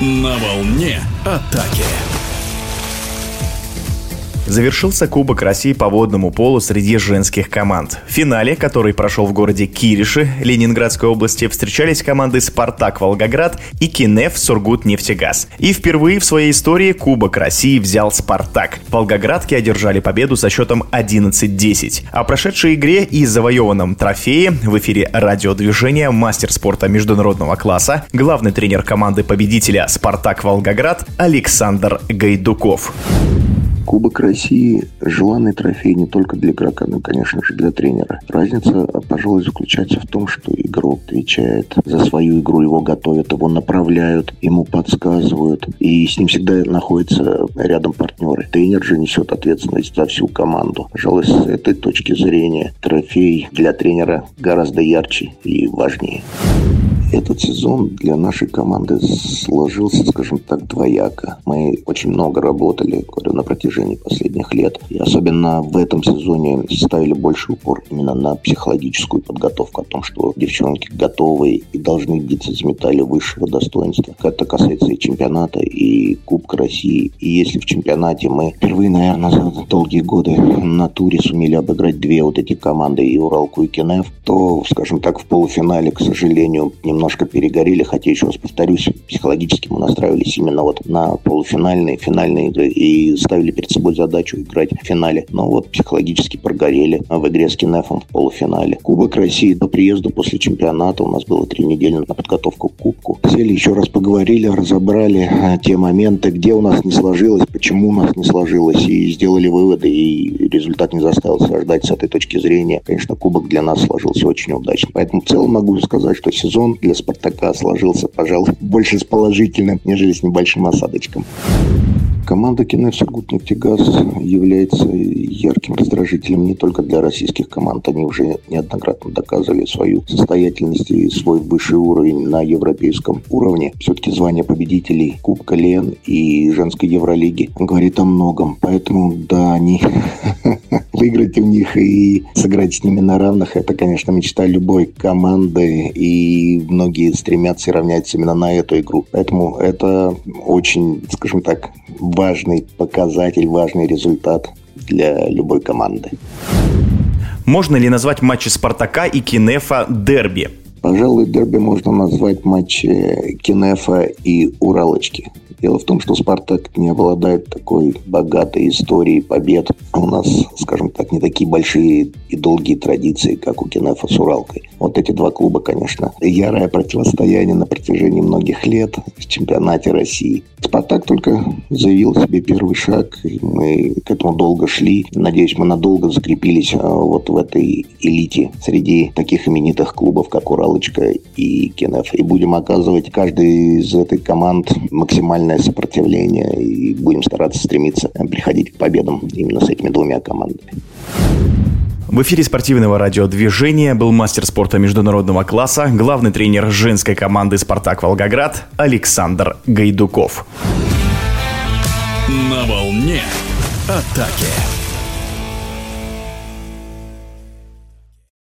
На волне атаки. Завершился Кубок России по водному полу среди женских команд. В финале, который прошел в городе Кириши Ленинградской области, встречались команды «Спартак» Волгоград и «Кинеф» Сургут Нефтегаз. И впервые в своей истории Кубок России взял «Спартак». Волгоградки одержали победу со счетом 11-10. О прошедшей игре и завоеванном трофее в эфире радиодвижения мастер спорта международного класса, главный тренер команды победителя «Спартак Волгоград» Александр Гайдуков. Кубок России – желанный трофей не только для игрока, но, конечно же, для тренера. Разница, пожалуй, заключается в том, что игрок отвечает за свою игру, его готовят, его направляют, ему подсказывают, и с ним всегда находятся рядом партнеры. Тренер же несет ответственность за всю команду. Пожалуй, с этой точки зрения трофей для тренера гораздо ярче и важнее. Этот сезон для нашей команды сложился, скажем так, двояко. Мы очень много работали, говорю, на протяжении последних лет. И особенно в этом сезоне ставили больше упор именно на психологическую подготовку, о том, что девчонки готовы и должны биться за медали высшего достоинства. Это касается и чемпионата, и Кубка России. И если в чемпионате мы впервые, наверное, за долгие годы на туре сумели обыграть две вот эти команды, и Уралку, и Кенеф, то, скажем так, в полуфинале, к сожалению, немного немножко перегорели, хотя еще раз повторюсь, психологически мы настраивались именно вот на полуфинальные, финальные игры и ставили перед собой задачу играть в финале. Но вот психологически прогорели в игре с Кинефом в полуфинале. Кубок России до приезда после чемпионата у нас было три недели на подготовку к Кубку. Сели еще раз поговорили, разобрали э, те моменты, где у нас не сложилось, почему у нас не сложилось, и сделали выводы, и результат не заставил себя ждать с этой точки зрения. Конечно, Кубок для нас сложился очень удачно. Поэтому в целом могу сказать, что сезон для «Спартака» сложился, пожалуй, больше с положительным, нежели с небольшим осадочком. Команда Кинев Сургутнефтегаз является ярким раздражителем не только для российских команд. Они уже неоднократно доказывали свою состоятельность и свой высший уровень на европейском уровне. Все-таки звание победителей Кубка Лен и женской Евролиги говорит о многом. Поэтому, да, они выиграть у них и сыграть с ними на равных, это, конечно, мечта любой команды, и многие стремятся и равняются именно на эту игру. Поэтому это очень, скажем так, важный показатель, важный результат для любой команды. Можно ли назвать матчи «Спартака» и «Кинефа» дерби? Пожалуй, дерби можно назвать матчи «Кинефа» и «Уралочки». Дело в том, что «Спартак» не обладает такой богатой историей побед. У нас, скажем так, не такие большие и долгие традиции, как у Кенефа с Уралкой. Вот эти два клуба, конечно, ярое противостояние на протяжении многих лет в чемпионате России. «Спартак» только заявил себе первый шаг, мы к этому долго шли. Надеюсь, мы надолго закрепились а, вот в этой элите среди таких именитых клубов, как «Уралочка» и «Кенеф». И будем оказывать каждый из этой команд максимально максимальное сопротивление и будем стараться стремиться приходить к победам именно с этими двумя командами. В эфире спортивного радиодвижения был мастер спорта международного класса, главный тренер женской команды «Спартак Волгоград» Александр Гайдуков. На волне атаки.